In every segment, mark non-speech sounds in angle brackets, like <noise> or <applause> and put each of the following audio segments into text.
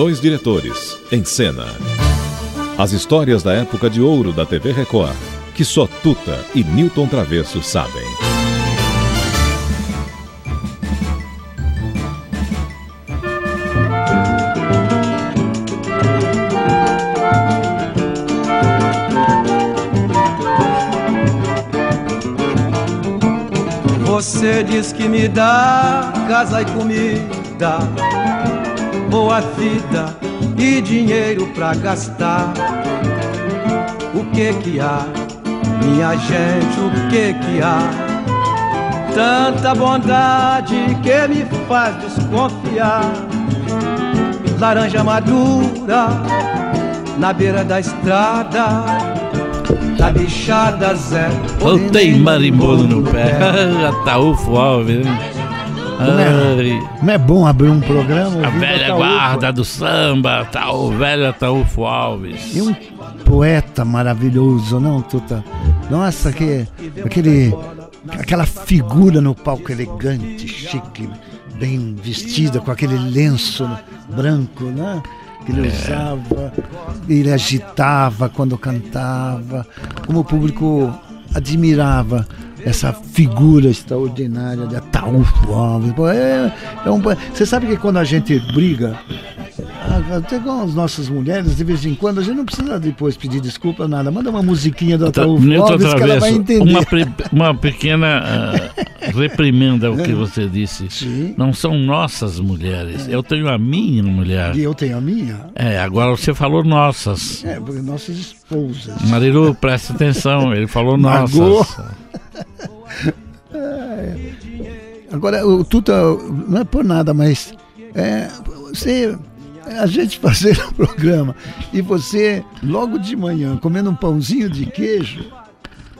dois diretores, em cena. As histórias da época de ouro da TV Record, que só Tuta e Newton Travesso sabem. Você diz que me dá casa e comida, boa vida e dinheiro pra gastar. O que que há, minha gente, o que que há? Tanta bondade que me faz desconfiar. Laranja madura na beira da estrada da bichada Zé. Voltei marimbolo no pé. <laughs> Ataúfo Alves. Como é, como é bom abrir um programa. A velha Ataúfo. guarda do samba, tá, o velho Ataúfo Alves. E um poeta maravilhoso, não, Tuta? Nossa, que, aquele, aquela figura no palco elegante, chique, bem vestida, com aquele lenço branco, né? Que ele usava, ele agitava quando cantava, como o público admirava essa figura extraordinária de Ataúfo é, é um, você sabe que quando a gente briga, até com as nossas mulheres, de vez em quando, a gente não precisa depois pedir desculpa, nada. Manda uma musiquinha do Ataúfo Alves que ela vai entender. uma, pre- uma pequena <laughs> ah, reprimenda ao que você disse. Sim. Não são nossas mulheres. Eu tenho a minha mulher. E eu tenho a minha. É, agora você falou nossas. É, porque nossas esposas. Marilu, presta atenção, ele falou nossas. <laughs> Agora, o Tuta, não é por nada, mas é, você, a gente fazer o programa e você, logo de manhã, comendo um pãozinho de queijo,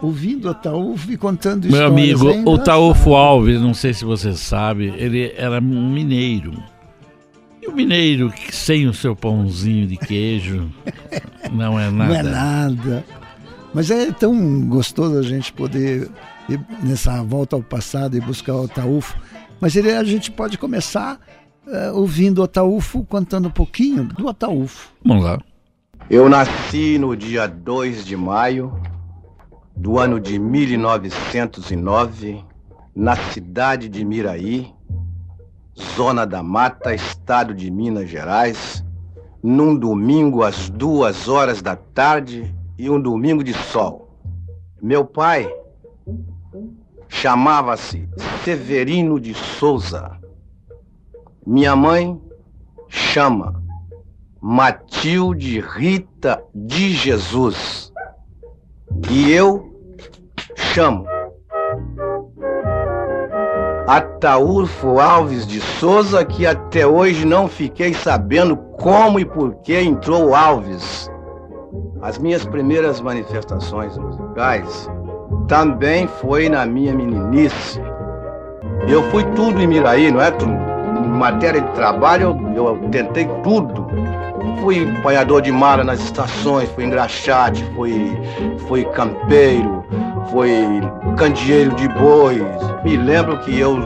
ouvindo a Taúf e contando Meu histórias. amigo, é o. Taúfo Alves, não sei se você sabe, ele era um mineiro. E o mineiro sem o seu pãozinho de queijo <laughs> não é nada. Não é nada. Mas é tão gostoso a gente poder ir nessa volta ao passado e buscar o Ataúfo. Mas ele, a gente pode começar eh, ouvindo o Ataúfo, contando um pouquinho do Ataúfo. Vamos lá. Eu nasci no dia 2 de maio do ano de 1909, na cidade de Miraí, Zona da Mata, estado de Minas Gerais, num domingo às duas horas da tarde e um domingo de sol. Meu pai chamava-se Severino de Souza. Minha mãe chama Matilde Rita de Jesus. E eu chamo Ataúfo Alves de Souza, que até hoje não fiquei sabendo como e por que entrou Alves. As minhas primeiras manifestações musicais também foi na minha meninice. Eu fui tudo em Miraí, não é? Em matéria de trabalho, eu, eu tentei tudo. Fui apanhador de mala nas estações, fui engraxate, fui, fui campeiro, fui candeeiro de bois. Me lembro que eu,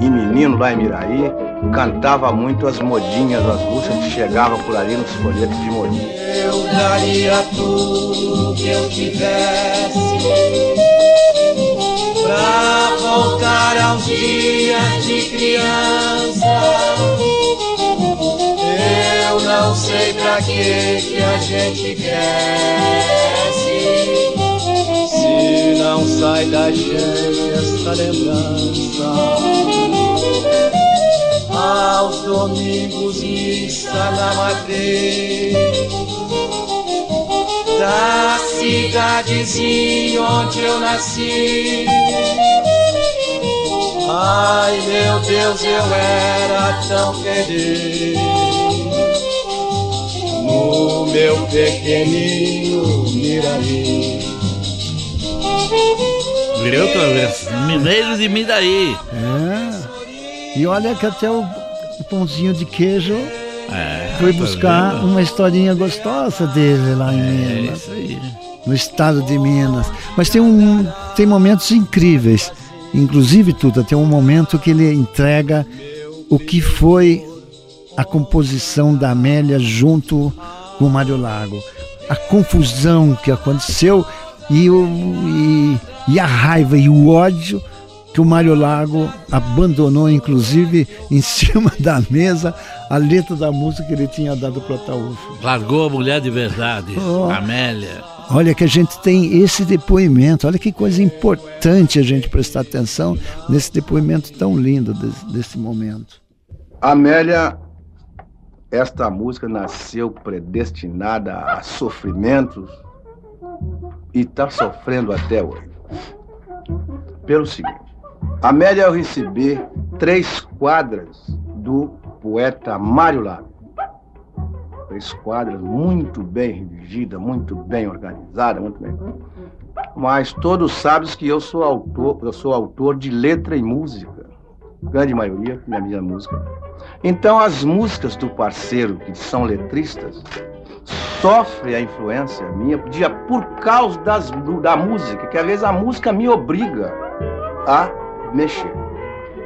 em menino lá em Miraí, cantava muito as modinhas, as músicas que chegavam por ali nos folhetos de modinha. Eu daria tudo que eu tivesse pra voltar aos dias de criança. Eu não sei pra que que a gente cresce não sai da gente esta lembrança. Aos domingos missa na madeira da cidadezinha onde eu nasci. Ai meu Deus, eu era tão feliz no meu pequenino Miraí. Virei outra vez. Mineiro de Midaí. É. E olha que até o, pãozinho de queijo É, foi tá buscar vendo? uma historinha gostosa dele lá em É Minas, isso aí. no estado de Minas. Mas tem, um, tem momentos incríveis. Inclusive, Tuta, tem um momento que ele entrega o que foi a composição da Amélia junto com o Mário Lago. A confusão que aconteceu e, o, e, e a raiva e o ódio que o Mário Lago abandonou, inclusive, <laughs> em cima da mesa, a letra da música que ele tinha dado para o Ataúfo. Largou a mulher de verdade, Oh. Amélia. Olha que a gente tem esse depoimento, olha que coisa importante a gente prestar atenção nesse depoimento tão lindo desse, desse momento. Amélia, esta música nasceu predestinada a sofrimentos e está sofrendo até hoje. Pelo seguinte, Amélia eu recebi três quadras do poeta Mário Lago. Três quadras muito bem redigidas, muito bem organizadas, muito bem. Mas todos sabem que eu sou autor, eu sou autor de letra e música. Grande maioria na minha música. Então as músicas do parceiro, que são letristas, sofrem a influência minha de- por causa das, da música, que às vezes a música me obriga a mexer.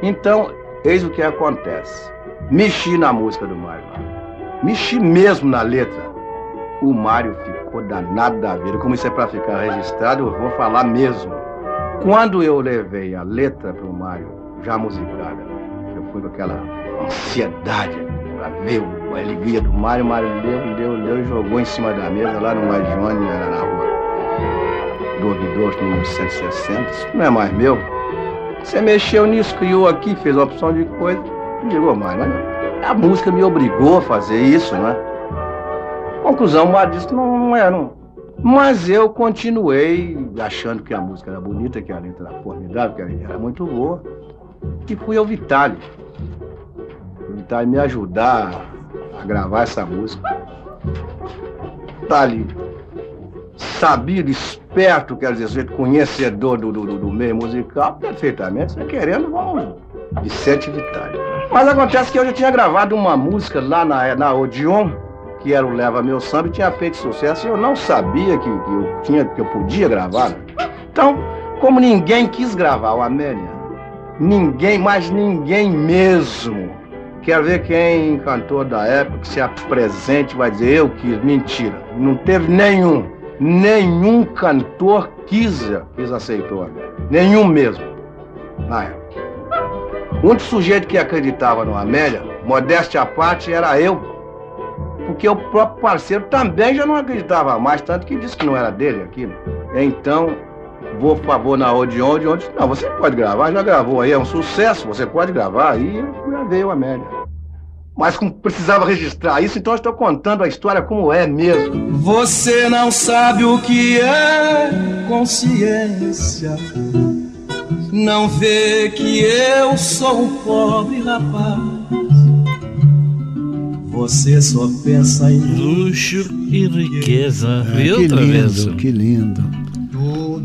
Então, eis o que acontece. Mexi na música do Mário. Mexi mesmo na letra. O Mário ficou danado da vida. Como isso é para ficar registrado, eu vou falar mesmo. Quando eu levei a letra para o Mário, já musicada, eu fui com aquela ansiedade para ver a alegria do Mário. Mário leu, leu, leu e jogou em cima da mesa lá no Majone, era na rua do Ouvidor, número 160. Isso não é mais meu. Você mexeu nisso, criou aqui, fez opção de coisa. Não ligou mais, mas a música me obrigou a fazer isso, né? Conclusão, o Mário disse, não, não é, não. Mas eu continuei achando que a música era bonita, que a letra era formidável, que a letra era muito boa. E fui ao Vitale. O Vitale me ajudar a gravar essa música. Vitale, sabido, esperto, quer dizer, conhecedor do, do, do meio musical, perfeitamente, você querendo, vamos, Vicente Vitale. Mas acontece que eu já tinha gravado uma música lá na, na Odeon, que era o Leva Meu Samba, e tinha feito sucesso, e eu não sabia que, que eu, tinha, que eu podia gravar. Então, como ninguém quis gravar o Amélia, ninguém, mas ninguém mesmo, quer ver quem cantor da época que se apresente vai dizer eu quis, mentira, não teve nenhum, nenhum cantor quis, quis aceitou, nenhum mesmo, na época. O único sujeito que acreditava no Amélia, modéstia à parte, era eu. Porque o próprio parceiro também já não acreditava mais, tanto que disse que não era dele aquilo. Então, vou por favor na Odeon, Odeon disse, não, você pode gravar, já gravou aí, é um sucesso, você pode gravar. Aí eu gravei o Amélia. Mas como precisava registrar isso, então eu estou contando a história como é mesmo. Você não sabe o que é consciência. Não vê que eu sou um pobre rapaz. Você só pensa em Luxo e riqueza. É, Viu que outra vez? lindo, que lindo.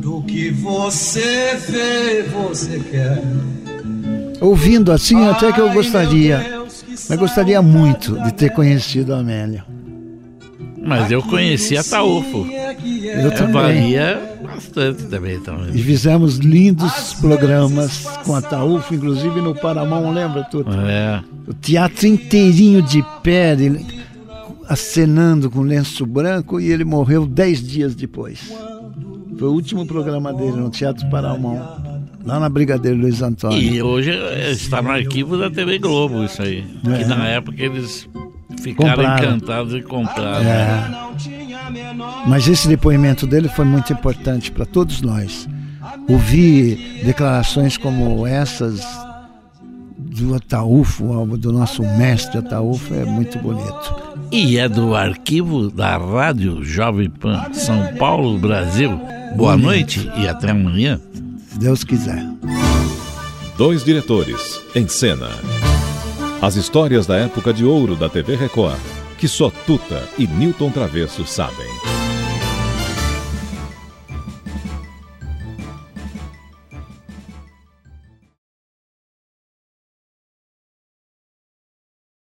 Tudo que você vê, você quer. Ouvindo assim, até que eu gostaria, mas gostaria muito de ter conhecido a Amélia. Mas eu conheci a Taúfo. é que é. Eu também. Valia bastante também. Então. E fizemos lindos programas com a Taúfo, inclusive no Paramão, lembra tudo? É. O teatro inteirinho de pé, ele acenando com lenço branco e ele morreu dez dias depois. Foi o último programa dele no Teatro Paramão, lá na Brigadeiro Luiz Antônio. E hoje está no arquivo da TV Globo isso aí. É. Que na época eles ficaram Compraram. encantados e compraram. É. Mas esse depoimento dele foi muito importante para todos nós. Ouvir declarações como essas do Ataúfo, do nosso mestre Ataúfo, é muito bonito. E é do arquivo da Rádio Jovem Pan São Paulo, Brasil. Boa noite e até amanhã. Se Deus quiser. Dois diretores em cena. As histórias da época de ouro da TV Record, que só Tuta e Newton Travesso sabem.